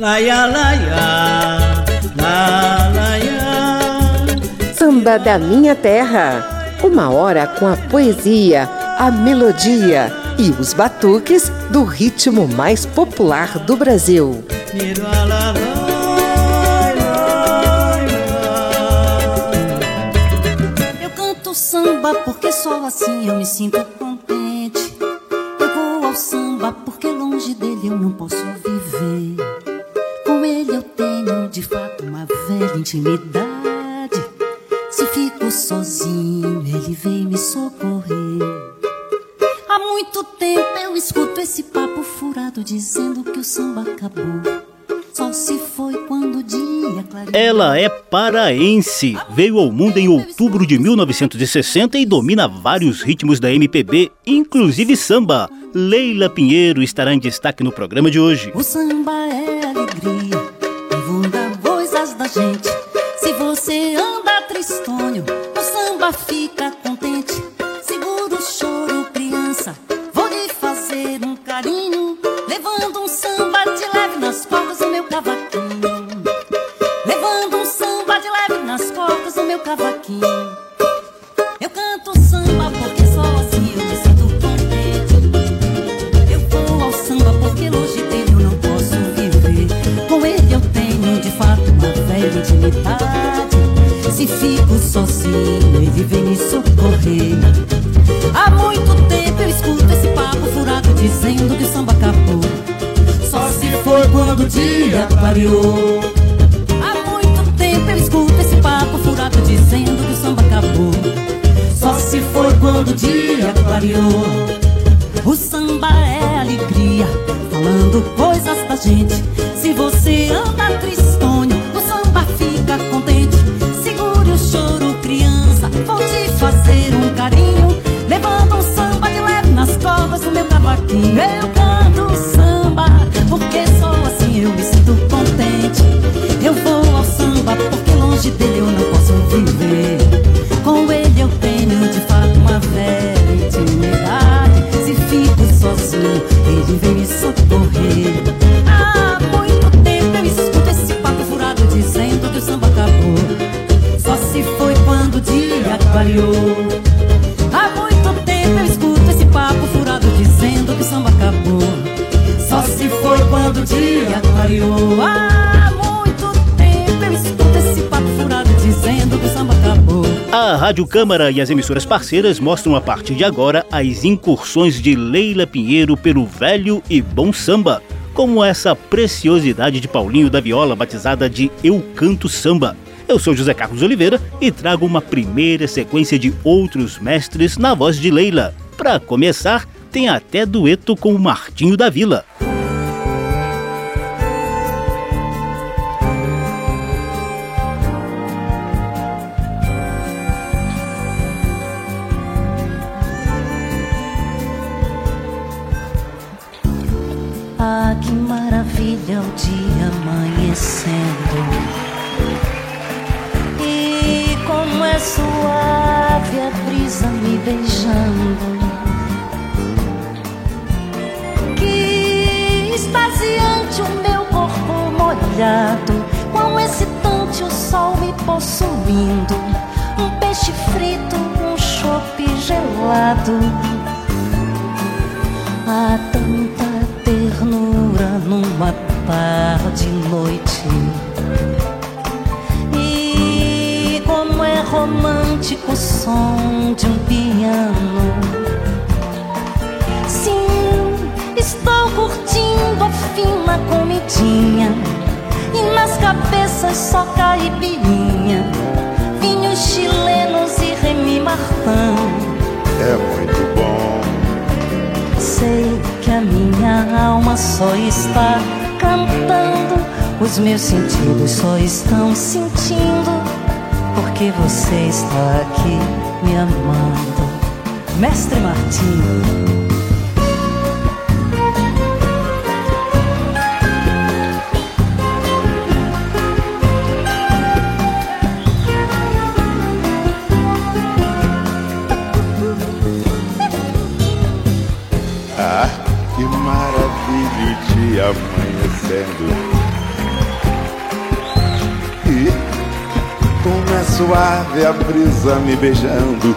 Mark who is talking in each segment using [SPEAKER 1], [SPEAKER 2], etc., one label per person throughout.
[SPEAKER 1] Laia, laia, la, laia.
[SPEAKER 2] Samba da Minha Terra. Uma hora com a poesia, a melodia e os batuques do ritmo mais popular do Brasil.
[SPEAKER 3] Eu canto samba porque só assim eu me sinto contente. Eu vou ao samba porque longe dele eu não posso viver velha intimidade. Se fico sozinho, ele vem me socorrer. Há muito tempo eu escuto esse papo furado dizendo que o samba acabou. Só se foi quando o dia clareou.
[SPEAKER 4] Ela é paraense. Veio ao mundo em outubro de 1960 e domina vários ritmos da MPB, inclusive samba. Leila Pinheiro estará em destaque no programa de hoje.
[SPEAKER 3] O samba é alegria gente. Se você anda tristonho, o samba fica contente. Segura o choro, criança. Vou lhe fazer um carinho, levando um samba de leve nas cordas do meu cavaquinho. Levando um samba de leve nas cordas do meu cavaquinho. Fico sozinho, ele vem me socorrer. Há muito tempo eu escuto esse papo furado dizendo que o samba acabou. Só se foi quando o dia clareou. Há muito tempo eu escuto esse papo furado dizendo que o samba acabou. Só se foi quando o dia clareou. O samba é alegria, falando coisas da gente. Se você anda tristonho, do meu cavaquinho. Eu canto samba, porque só assim eu me sinto contente. Eu vou ao samba, porque longe dele eu não posso viver. Há muito tempo eu escuto esse papo furado dizendo que o samba acabou.
[SPEAKER 4] A Rádio Câmara e as emissoras parceiras mostram a partir de agora as incursões de Leila Pinheiro pelo velho e bom samba como essa preciosidade de Paulinho da Viola, batizada de Eu Canto Samba. Eu sou José Carlos Oliveira e trago uma primeira sequência de outros mestres na voz de Leila. Para começar, tem até dueto com o Martinho da Vila.
[SPEAKER 3] Maravilha o dia amanhecendo suave a brisa me beijando. Que extasiante o meu corpo molhado, quão excitante o sol me possuindo. Um peixe frito, um chope gelado. Há tanta ternura numa tarde noite romântico som de um piano. Sim, estou curtindo a fina comidinha. E nas cabeças só caipirinha. Vinhos chilenos e Remy Martin.
[SPEAKER 5] É muito bom.
[SPEAKER 3] Sei que a minha alma só está cantando. Os meus sentidos só estão sentindo porque você está aqui me amando. Mestre Martinho.
[SPEAKER 5] Suave a brisa me beijando.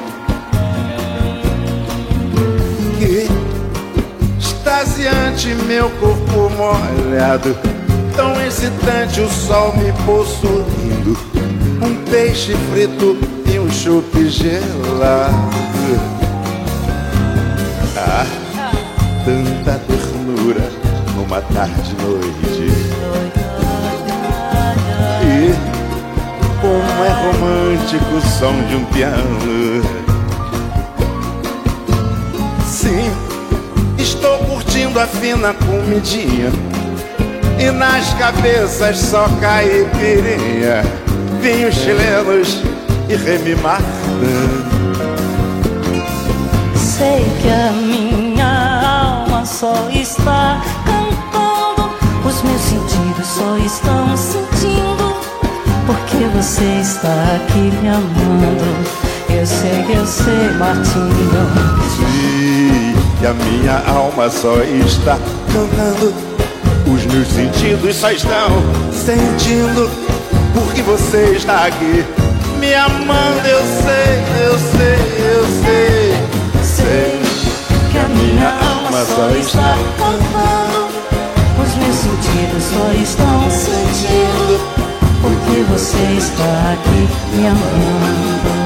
[SPEAKER 5] Que extasiante meu corpo molhado, tão excitante o sol me possuindo. Um peixe frito e um chope gelado. Ah, tanta ternura numa tarde noite. Como é romântico o som de um piano. Sim, estou curtindo a fina comidinha. E nas cabeças só caipirinha, vinhos chilenos e Remy Martin.
[SPEAKER 3] Sei que a minha alma só está cantando, os meus sentidos só estão sentindo, porque você está aqui me amando. Eu sei, eu sei, Martinho.
[SPEAKER 5] Sim, que a minha alma só está cantando, os meus sentidos só estão sentindo, porque você está aqui me amando. Eu sei, eu sei, eu sei. Sei
[SPEAKER 3] que a minha alma só está cantando, os meus sentidos só estão sentindo, porque você está aqui me amando.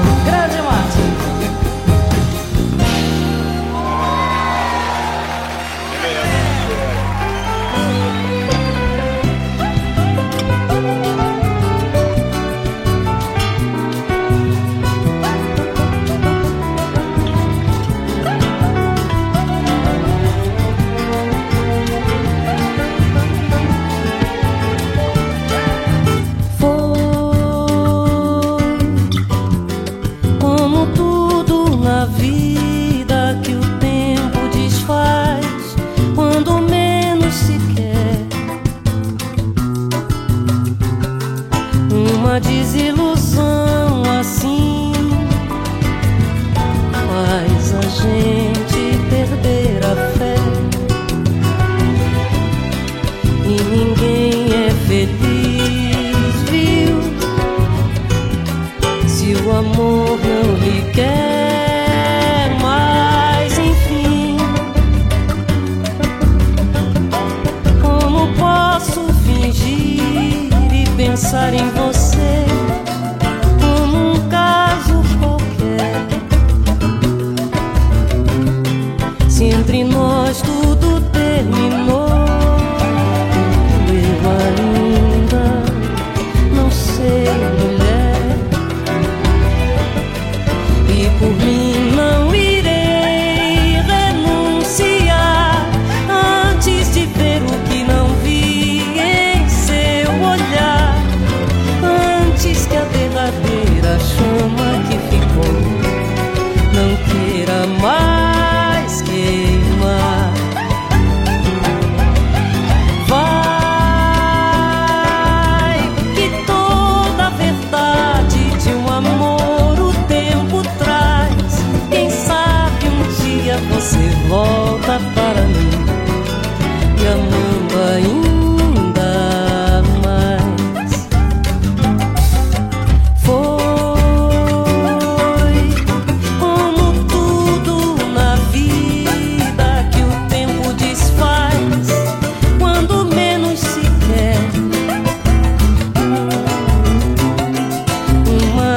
[SPEAKER 3] Desilusão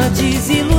[SPEAKER 3] Uma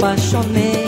[SPEAKER 3] apaixonei.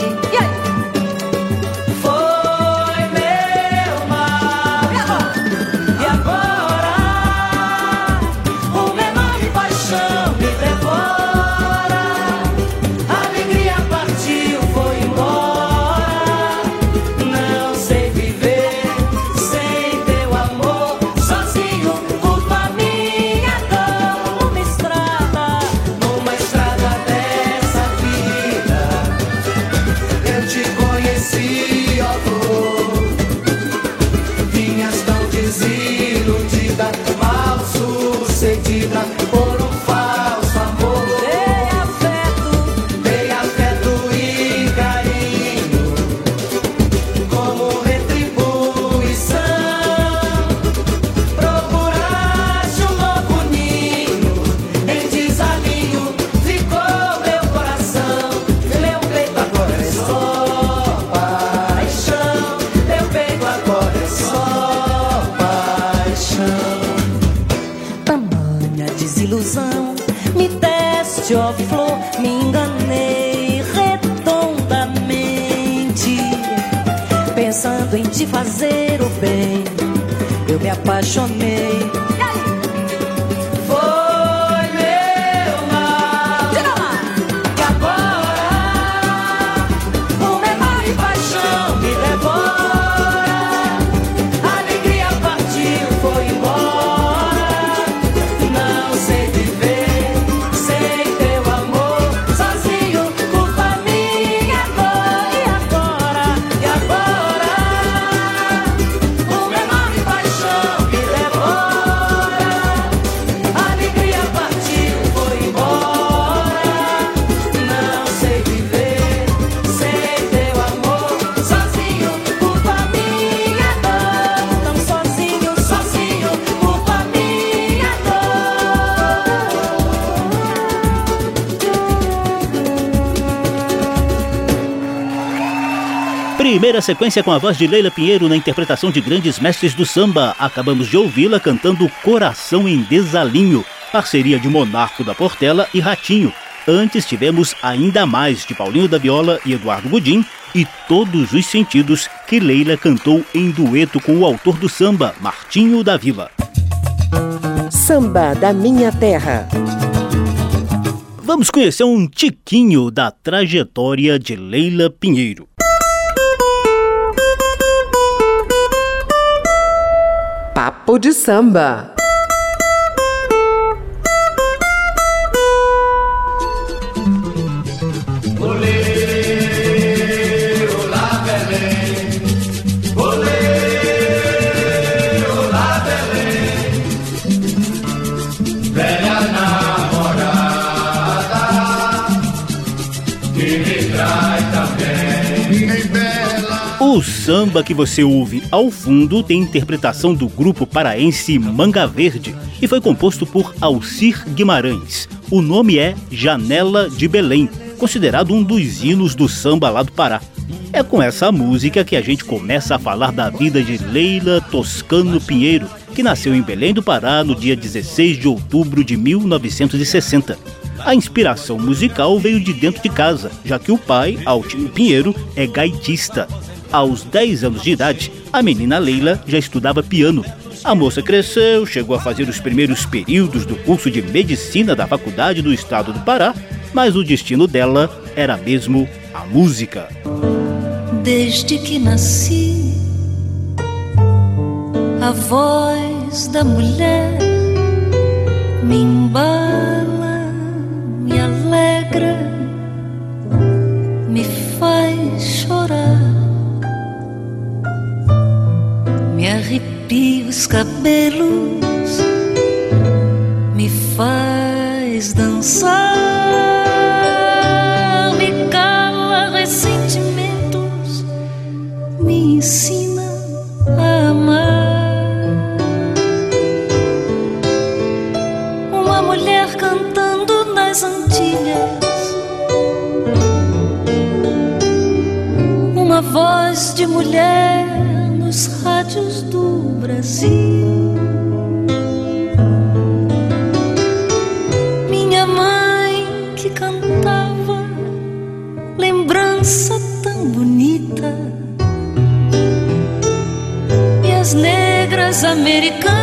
[SPEAKER 4] Primeira sequência com a voz de Leila Pinheiro na interpretação de grandes mestres do samba. Acabamos de ouvi-la cantando Coração em Desalinho, parceria de Monarco da Portela e Ratinho. Antes tivemos Ainda Mais de Paulinho da Viola e Eduardo Gudim e Todos os Sentidos que Leila cantou em dueto com o autor do samba, Martinho da Vila.
[SPEAKER 2] Samba da Minha Terra.
[SPEAKER 4] Vamos conhecer um tiquinho da trajetória de Leila Pinheiro.
[SPEAKER 2] Papo de Samba.
[SPEAKER 4] Samba que você ouve ao fundo tem interpretação do grupo paraense Manga Verde e foi composto por Alcir Guimarães. O nome é Janela de Belém, considerado um dos hinos do samba lá do Pará. É com essa música que a gente começa a falar da vida de Leila Toscano Pinheiro, que nasceu em Belém do Pará no dia 16 de outubro de 1960. A inspiração musical veio de dentro de casa, já que o pai, Altino Pinheiro, é gaitista aos 10 anos de idade, a menina Leila já estudava piano. A moça cresceu, chegou a fazer os primeiros períodos do curso de medicina da Faculdade do Estado do Pará, mas o destino dela era mesmo a música.
[SPEAKER 3] Desde que nasci, a voz da mulher me embala, me alegra, me faz chorar. Me arrepia os cabelos, me faz dançar, me cala ressentimentos, me ensina a amar. Uma mulher cantando nas Antilhas, uma voz de mulher rádios do Brasil. Minha mãe que cantava, lembrança tão bonita. E as negras americanas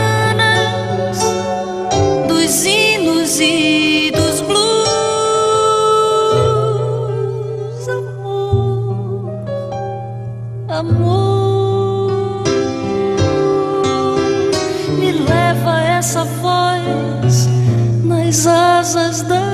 [SPEAKER 3] nas asas das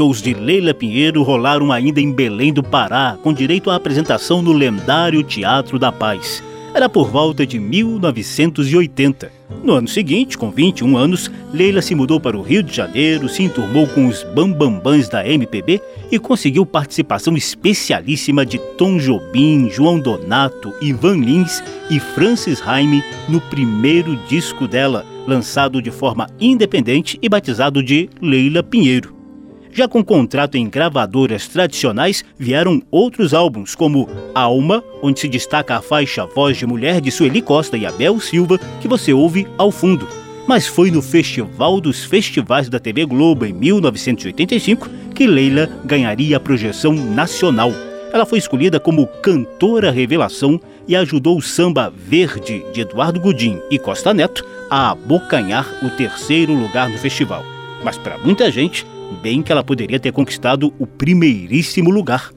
[SPEAKER 4] shows de Leila Pinheiro rolaram ainda em Belém do Pará, com direito à apresentação no lendário Teatro da Paz. Era por volta de 1980. No ano seguinte, com 21 anos, Leila se mudou para o Rio de Janeiro, se enturmou com os bambambãs da MPB e conseguiu participação especialíssima de Tom Jobim, João Donato, Ivan Lins e Francis Raime no primeiro disco dela, lançado de forma independente e batizado de Leila Pinheiro. Já com contrato em gravadoras tradicionais, vieram outros álbuns, como Alma, onde se destaca a faixa Voz de Mulher de Sueli Costa e Abel Silva, que você ouve ao fundo. Mas foi no Festival dos Festivais da TV Globo em 1985 que Leila ganharia a projeção nacional. Ela foi escolhida como cantora revelação e ajudou o samba Verde de Eduardo Gudim e Costa Neto a abocanhar o terceiro lugar no festival. Mas para muita gente, bem que ela poderia ter conquistado o primeiríssimo lugar.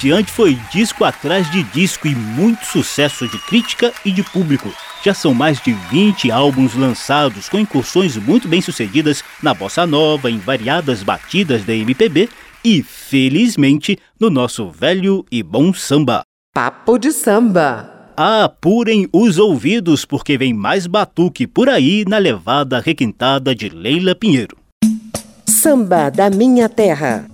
[SPEAKER 4] diante foi disco atrás de disco e muito sucesso de crítica e de público. Já são mais de 20 álbuns lançados com incursões muito bem sucedidas na bossa nova, em variadas batidas da MPB e, felizmente, no nosso velho e bom samba.
[SPEAKER 2] Papo de samba!
[SPEAKER 4] Apurem os ouvidos, porque vem mais batuque por aí na levada requintada de Leila Pinheiro.
[SPEAKER 2] Samba da Minha Terra.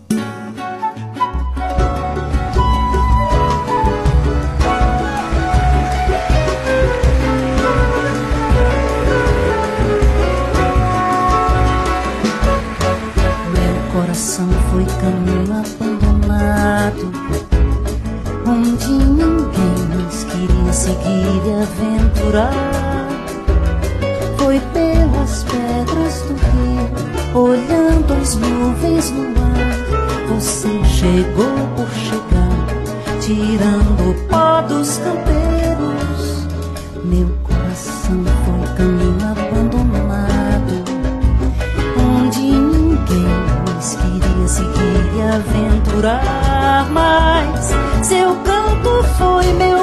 [SPEAKER 3] aventurar. Foi pelas pedras do rio, olhando as nuvens no ar. Você chegou por chegar, tirando o pó dos campeiros. Meu coração foi caminho abandonado, onde ninguém mais queria seguir e aventurar. Mas seu canto foi meu.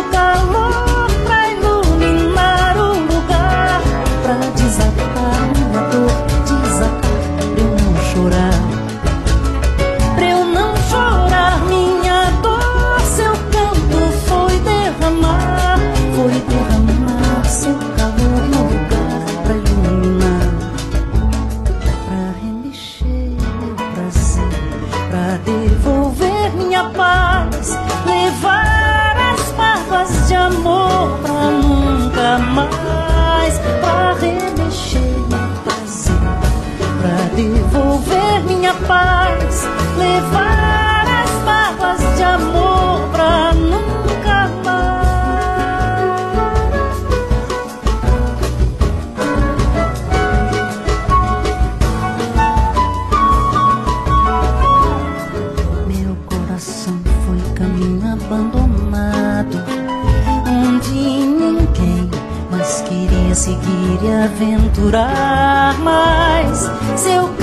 [SPEAKER 3] Seguir e aventurar mais. Seu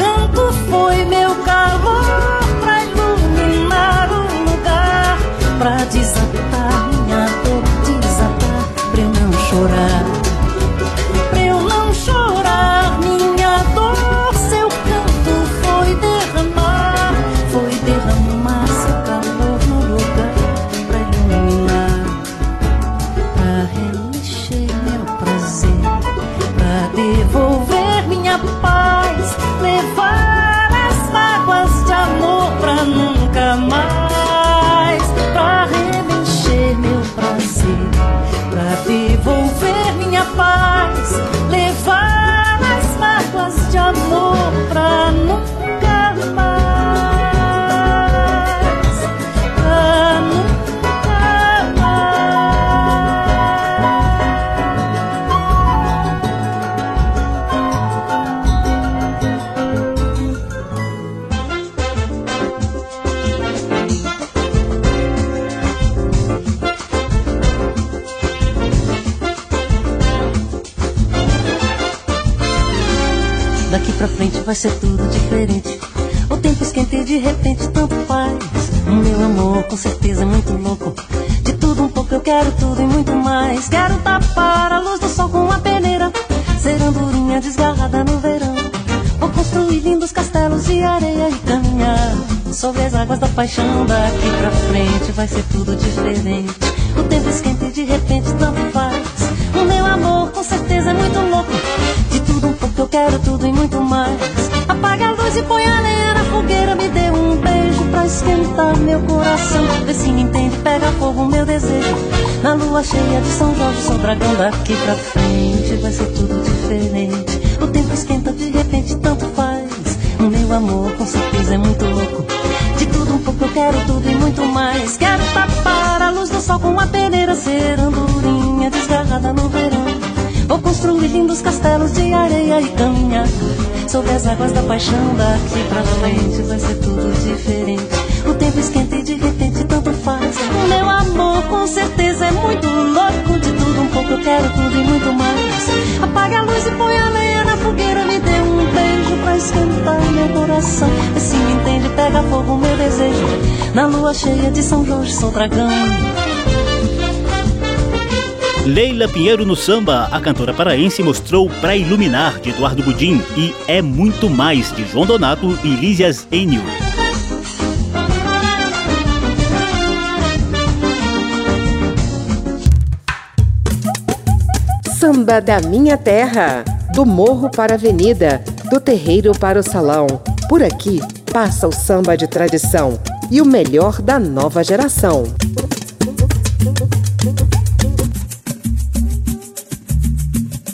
[SPEAKER 3] sobre as águas da paixão. Daqui pra frente vai ser tudo diferente. O tempo esquenta e de repente tanto faz. O meu amor com certeza é muito louco. De tudo um pouco eu quero tudo e muito mais. Apaga a luz e põe a lenha na fogueira. Me dê um beijo pra esquentar meu coração. Vê se me entende, pega fogo meu desejo. Na lua cheia de São Jorge, sou dragão daqui pra frente. Vai ser tudo diferente. O tempo esquenta de repente, tanto faz. Meu amor com certeza é muito louco. De tudo um pouco eu quero tudo e muito mais. Quero tapar a luz do sol com a peneira, ser andorinha desgarrada no verão. Vou construir lindos castelos de areia e caminhar Sobre as águas da paixão daqui pra frente vai ser tudo diferente. O tempo esquenta e de repente tanto faz. Meu amor com certeza é muito louco. De tudo um pouco eu quero tudo e muito mais. Apaga a luz e põe a na fogueira. Me dê um beijo pra esquentar meu coração. E se me entende, pega fogo meu desejo. Na lua cheia de São Jorge sou dragão.
[SPEAKER 4] Leila Pinheiro no samba, a cantora paraense mostrou Pra Iluminar, de Eduardo Budim, e É Muito Mais, de João Donato e Lísias Enio.
[SPEAKER 2] Samba da Minha Terra, do morro para a avenida, do terreiro para o salão. Por aqui passa o samba de tradição e o melhor da nova geração.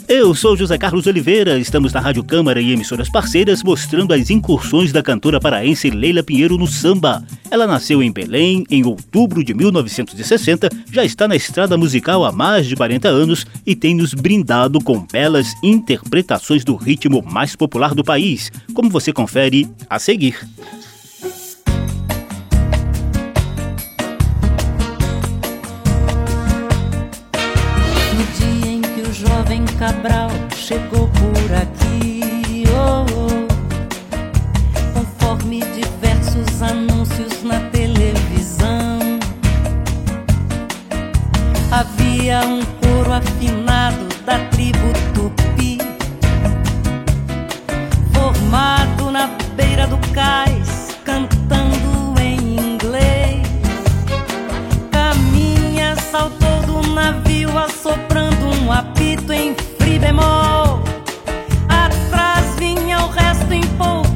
[SPEAKER 4] Eu sou José Carlos Oliveira, estamos na Rádio Câmara e emissoras parceiras mostrando as incursões da cantora paraense Leila Pinheiro no samba. Ela nasceu em Belém em outubro de 1960, já está na estrada musical há mais de 40 anos e tem nos brindado com belas interpretações do ritmo mais popular do país, como você confere a seguir.
[SPEAKER 3] Cabral chegou por aqui. Oh, oh. Conforme diversos anúncios na televisão, havia um coro afinado da tribo Tupi, formado na beira do cais, cantando em inglês. Caminha, saltou do navio, assoprando um apito em bemol. Atrás vinha o resto empolgado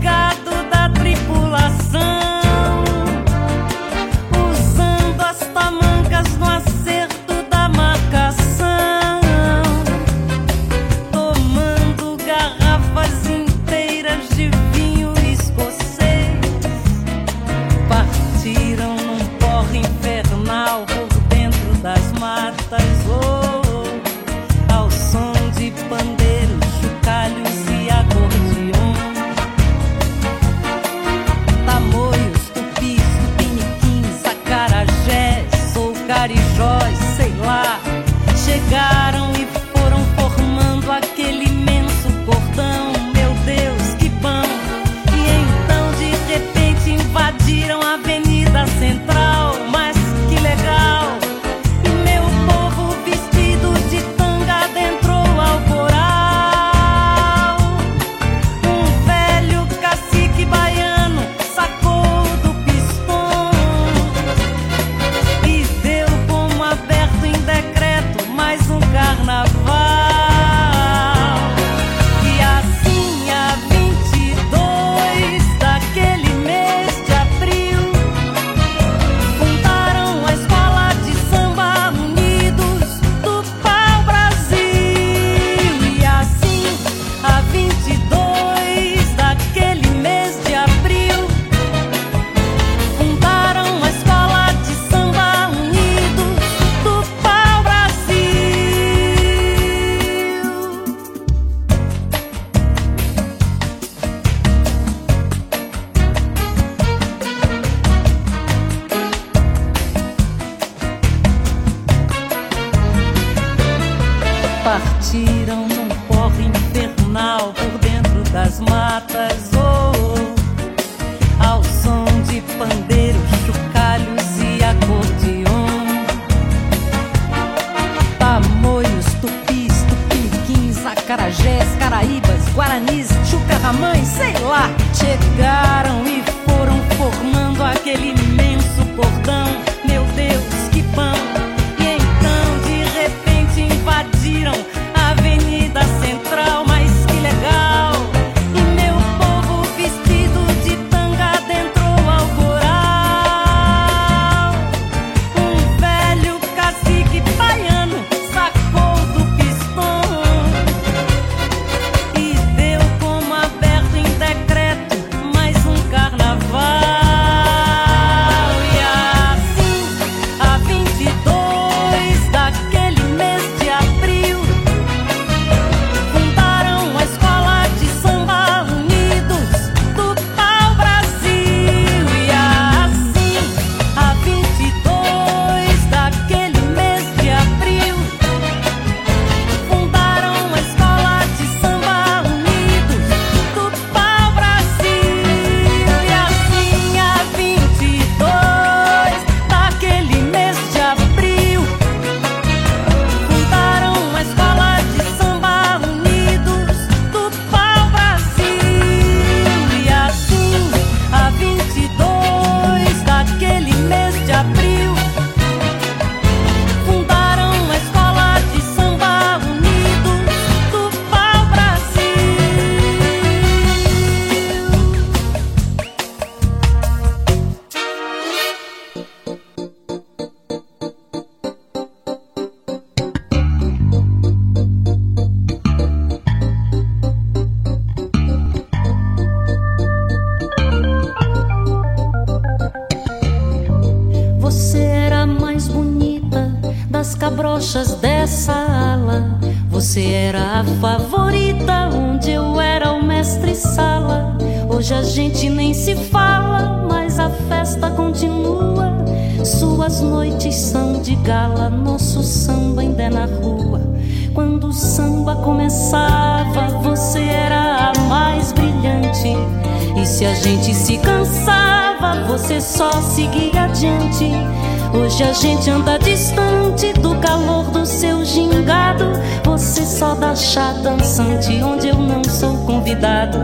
[SPEAKER 3] Hoje a gente anda distante do calor do seu gingado. Você só dá chá dançante onde eu não sou convidado.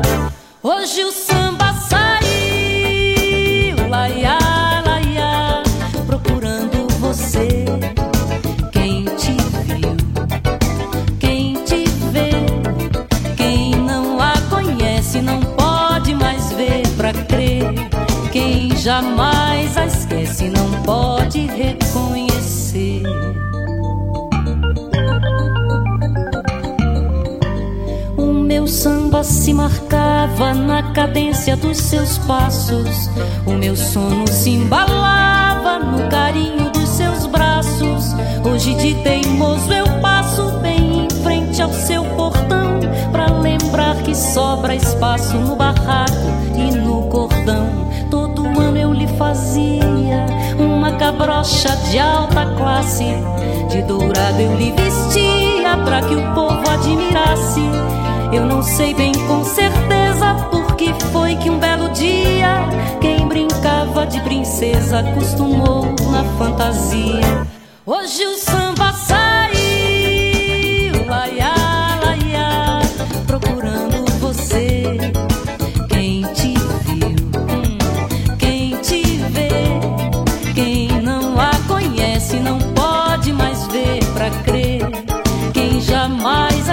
[SPEAKER 3] Hoje o jamais a esquece não pode reconhecer. O meu samba se marcava na cadência dos seus passos. O meu sono se embalava no carinho dos seus braços. Hoje de teimoso eu passo bem em frente ao seu portão para lembrar que sobra espaço no barraco uma cabrocha de alta classe. De dourado eu lhe vestia para que o povo admirasse. Eu não sei bem com certeza porque foi que um belo dia quem brincava de princesa acostumou na fantasia. Hoje o samba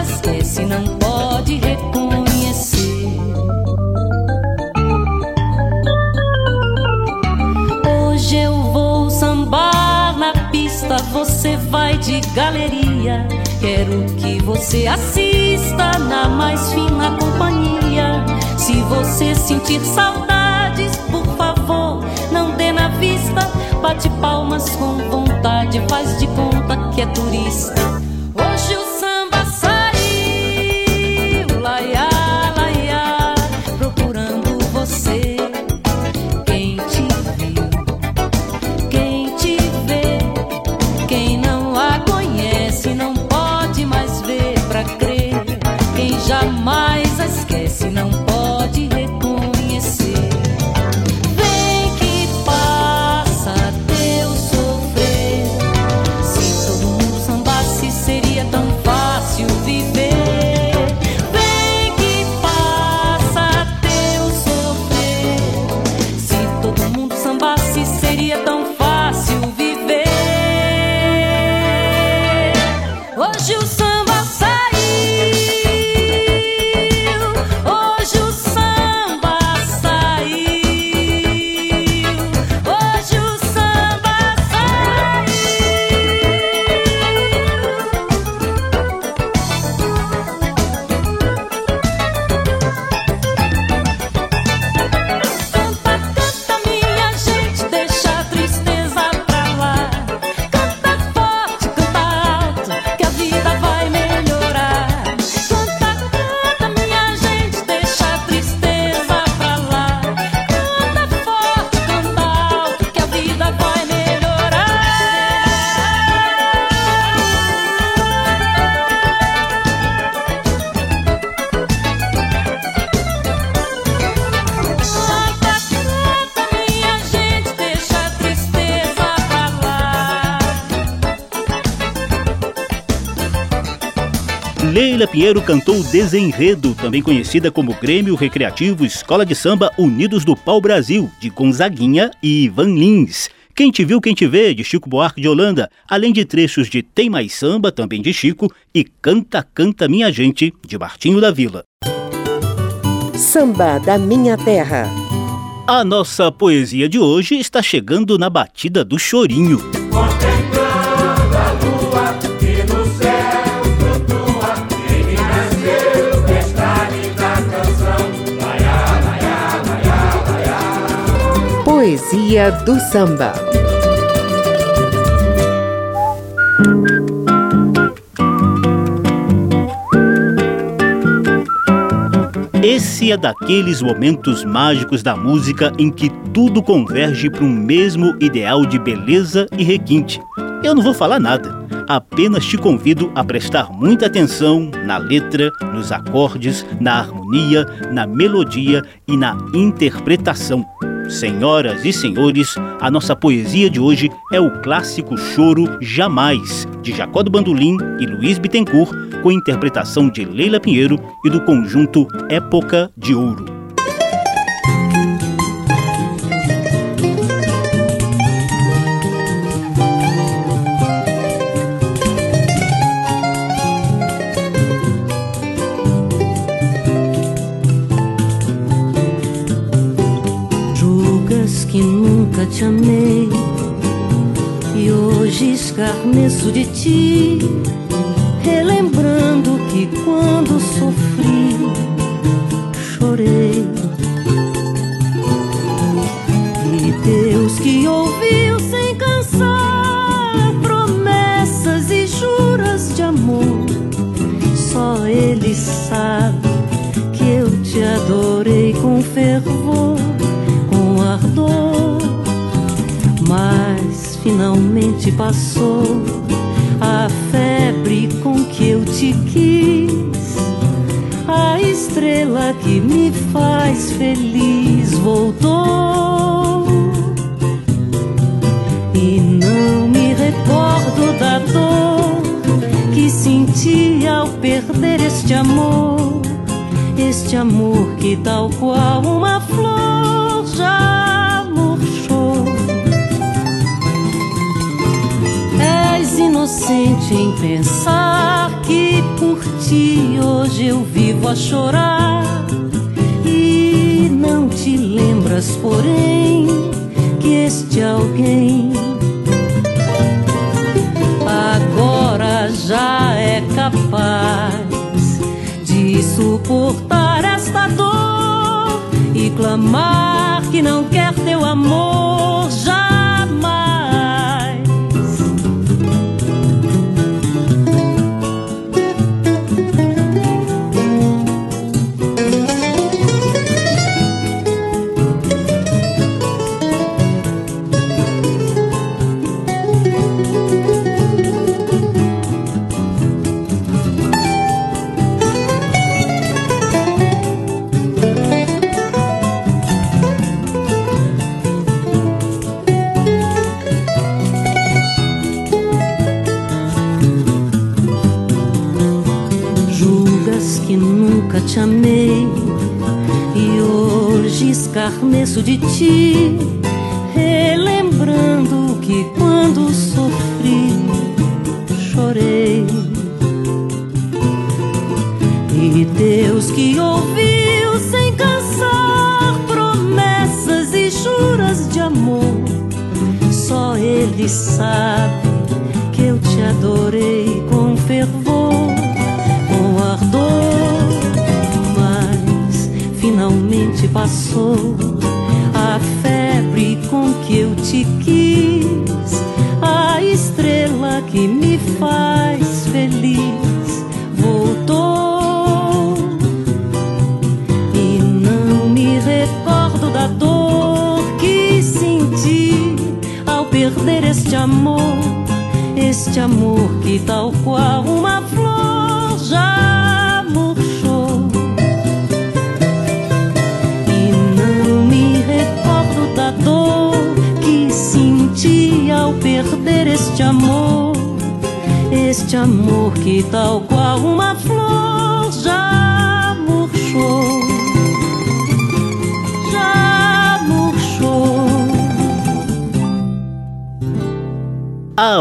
[SPEAKER 3] esquece, não pode reconhecer. Hoje eu vou sambar na pista, você vai de galeria. Quero que você assista na mais fina companhia. Se você sentir saudades, por favor, não dê na vista. Bate palmas com vontade, faz de conta que é turista.
[SPEAKER 4] Leila Pinheiro cantou Desenredo, também conhecida como Grêmio Recreativo Escola de Samba Unidos do Pau Brasil, de Gonzaguinha e Ivan Lins. Quem te viu, quem te vê, de Chico Buarque de Holanda, além de trechos de Tem Mais Samba, também de Chico, e Canta, Canta Minha Gente, de Martinho da Vila.
[SPEAKER 2] Samba da Minha Terra.
[SPEAKER 4] A nossa poesia de hoje está chegando na batida do chorinho.
[SPEAKER 2] Poesia do Samba.
[SPEAKER 4] Esse é daqueles momentos mágicos da música em que tudo converge para um mesmo ideal de beleza e requinte. Eu não vou falar nada, apenas te convido a prestar muita atenção na letra, nos acordes, na harmonia, na melodia e na interpretação. Senhoras e senhores, a nossa poesia de hoje é o clássico Choro Jamais, de Jacó do Bandolim e Luiz Bittencourt, com interpretação de Leila Pinheiro e do conjunto Época de Ouro.
[SPEAKER 3] Te amei. E hoje escarneço de ti, relembrando que quando sofri, finalmente passou a febre com que eu te quis. A estrela que me faz feliz voltou. E não me recordo da dor que senti ao perder este amor. Este amor que, tal qual uma inocente em pensar que por ti hoje eu vivo a chorar. E não te lembras, porém, que este alguém agora já é capaz de suportar esta dor e clamar que não quer teu amor já escarneço de ti,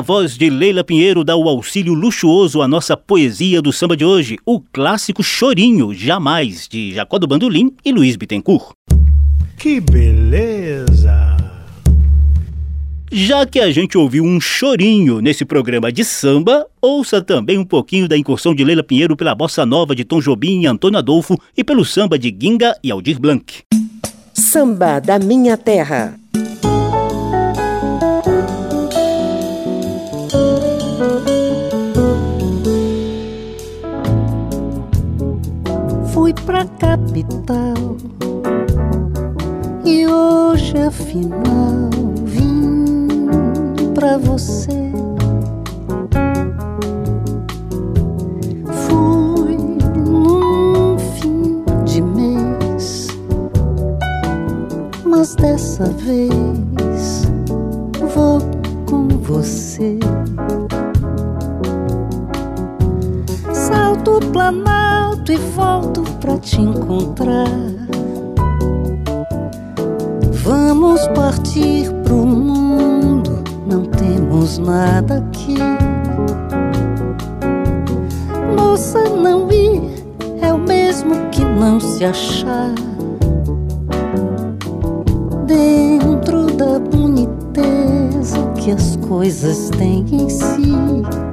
[SPEAKER 4] voz de Leila Pinheiro dá o auxílio luxuoso à nossa poesia do samba de hoje, o clássico Chorinho Jamais, de Jacó do Bandolim e Luiz Bittencourt.
[SPEAKER 1] Que beleza!
[SPEAKER 4] Já que a gente ouviu um chorinho nesse programa de samba, ouça também um pouquinho da incursão de Leila Pinheiro pela bossa nova de Tom Jobim e Antônio Adolfo e pelo samba de Ginga e Aldir Blanc.
[SPEAKER 2] Samba da Minha Terra.
[SPEAKER 3] Pra capital e hoje afinal pra você. Fui num fim de mês, mas dessa vez vou com você. Salto o planalto e volto pra te encontrar. Vamos partir pro mundo não temos nada aqui. Moça, não ir é o mesmo que não se achar. Dentro da boniteza que as coisas têm em si.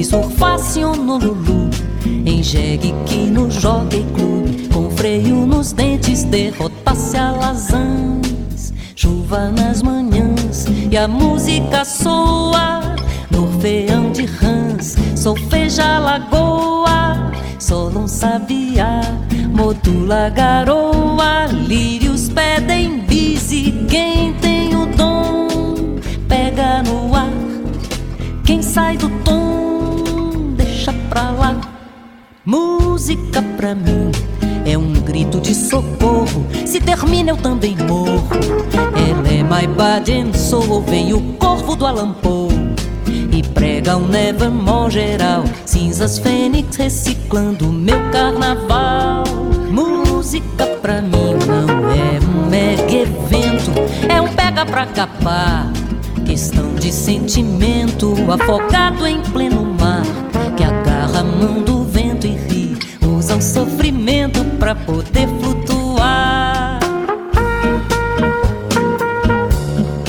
[SPEAKER 3] que surfasse Honolulu. Em jegue que no jockey clube Com freio nos dentes derrotasse alazãs Chuva nas manhãs e a música soa. No orfeão de rãs, solfeja lagoa. Solo um sabiá, modula garoa Lírios pra mim é um grito de socorro. Se termina, eu também morro. Ela é my body and soul. Vem o corvo do Alampô e prega um nevermore geral. Cinzas fênix reciclando meu carnaval. Música pra mim não é um mega evento, é um pega pra capar. Questão de sentimento afogado em pleno mar que agarra a mão do vento ri pra poder flutuar.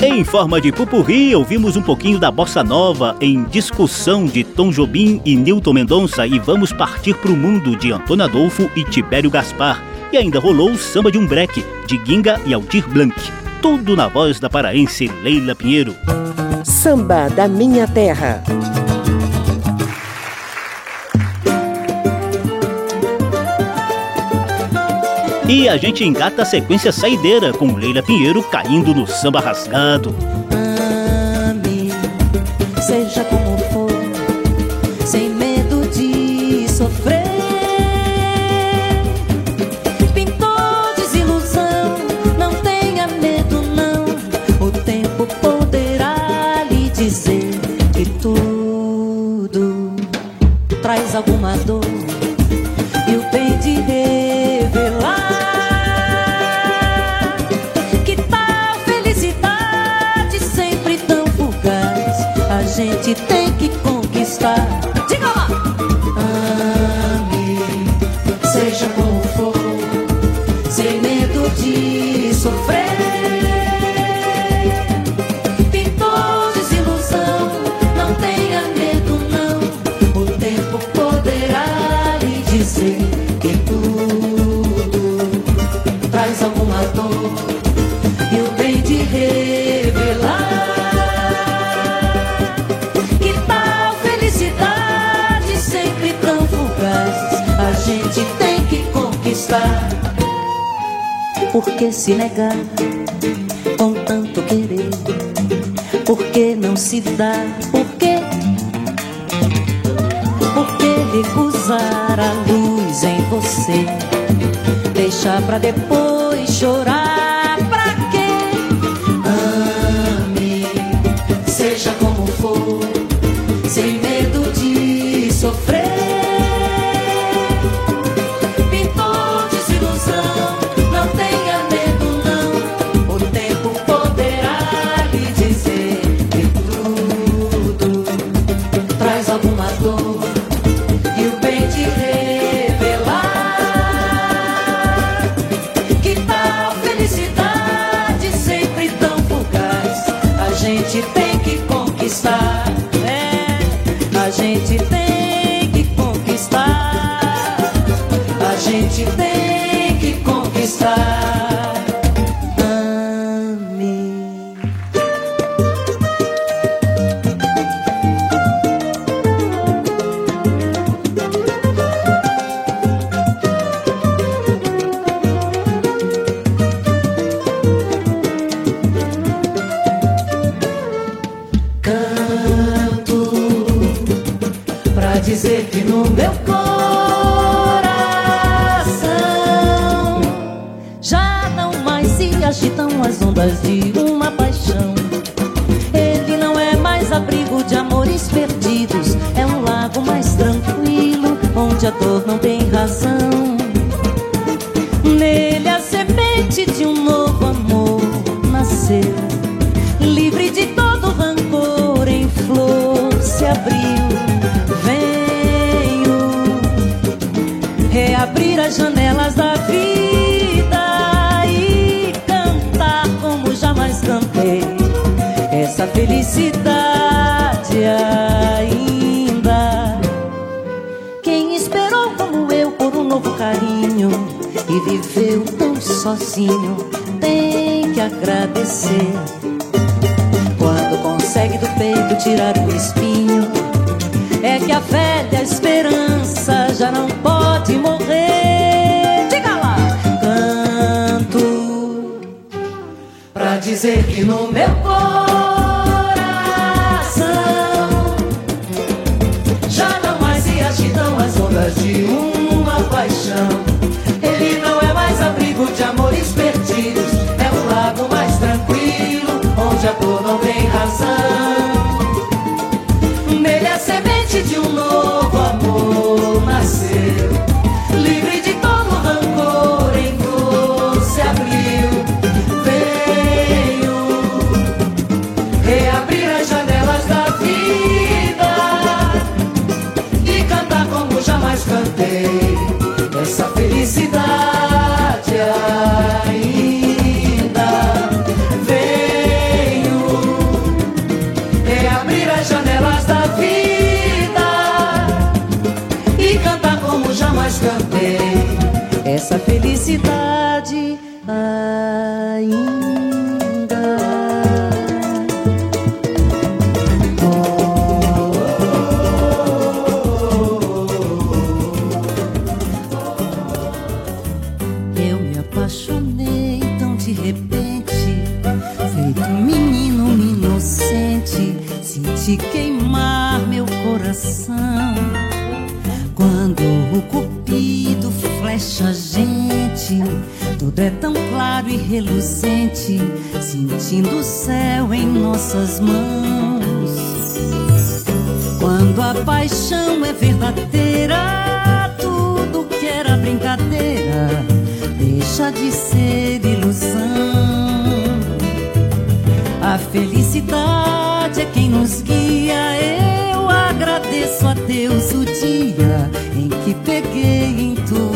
[SPEAKER 3] Em forma de pupurri, ouvimos um pouquinho da bossa nova em discussão de Tom Jobim e Newton Mendonça e vamos partir pro mundo de Antônio Adolfo e Tibério Gaspar. E ainda rolou o samba de um breque de Ginga e Aldir Blanc. Tudo na voz da paraense Leila Pinheiro.
[SPEAKER 2] Samba da minha terra.
[SPEAKER 3] E a gente engata a sequência saideira com Leila Pinheiro caindo no samba rasgado.
[SPEAKER 6] Flutuar.
[SPEAKER 3] sentindo o céu em nossas mãos. Quando a paixão é verdadeira, tudo que era brincadeira deixa de ser ilusão. A felicidade é quem nos guia. Eu agradeço a Deus o dia em que peguei em tua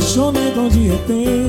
[SPEAKER 7] apaixonado de repente,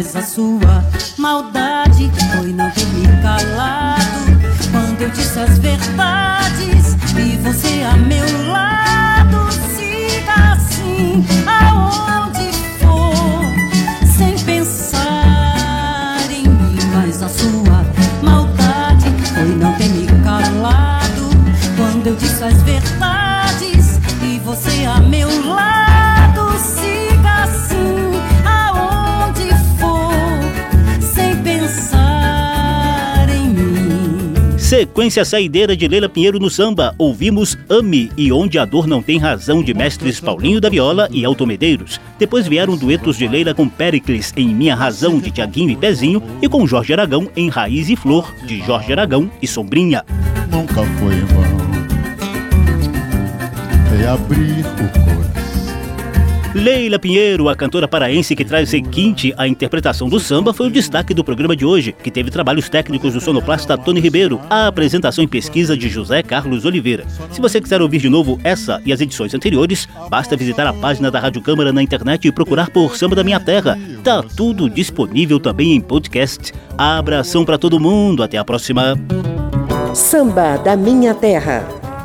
[SPEAKER 3] mas a sua maldade. Foi não me calado quando eu disse as verdades. E você a meu lado siga assim aonde
[SPEAKER 4] Sequência saideira de Leila Pinheiro no samba, ouvimos Ame e Onde a Dor Não Tem Razão de mestres Paulinho da Viola e Alto Medeiros. Depois vieram duetos de Leila com Pericles em Minha Razão de Tiaguinho e Pezinho e com Jorge Aragão em Raiz e Flor de Jorge Aragão e Sombrinha.
[SPEAKER 8] Nunca foi vão o coração
[SPEAKER 4] Leila Pinheiro, a cantora paraense que traz requinte à interpretação do samba, foi o destaque do programa de hoje, que teve trabalhos técnicos do sonoplasta Tony Ribeiro, a apresentação e pesquisa de José Carlos Oliveira. Se você quiser ouvir de novo essa e as edições anteriores, basta visitar a página da Rádio Câmara na internet e procurar por Samba da Minha Terra. Tá tudo disponível também em podcast. Abração para todo mundo, até a próxima.
[SPEAKER 2] Samba da Minha Terra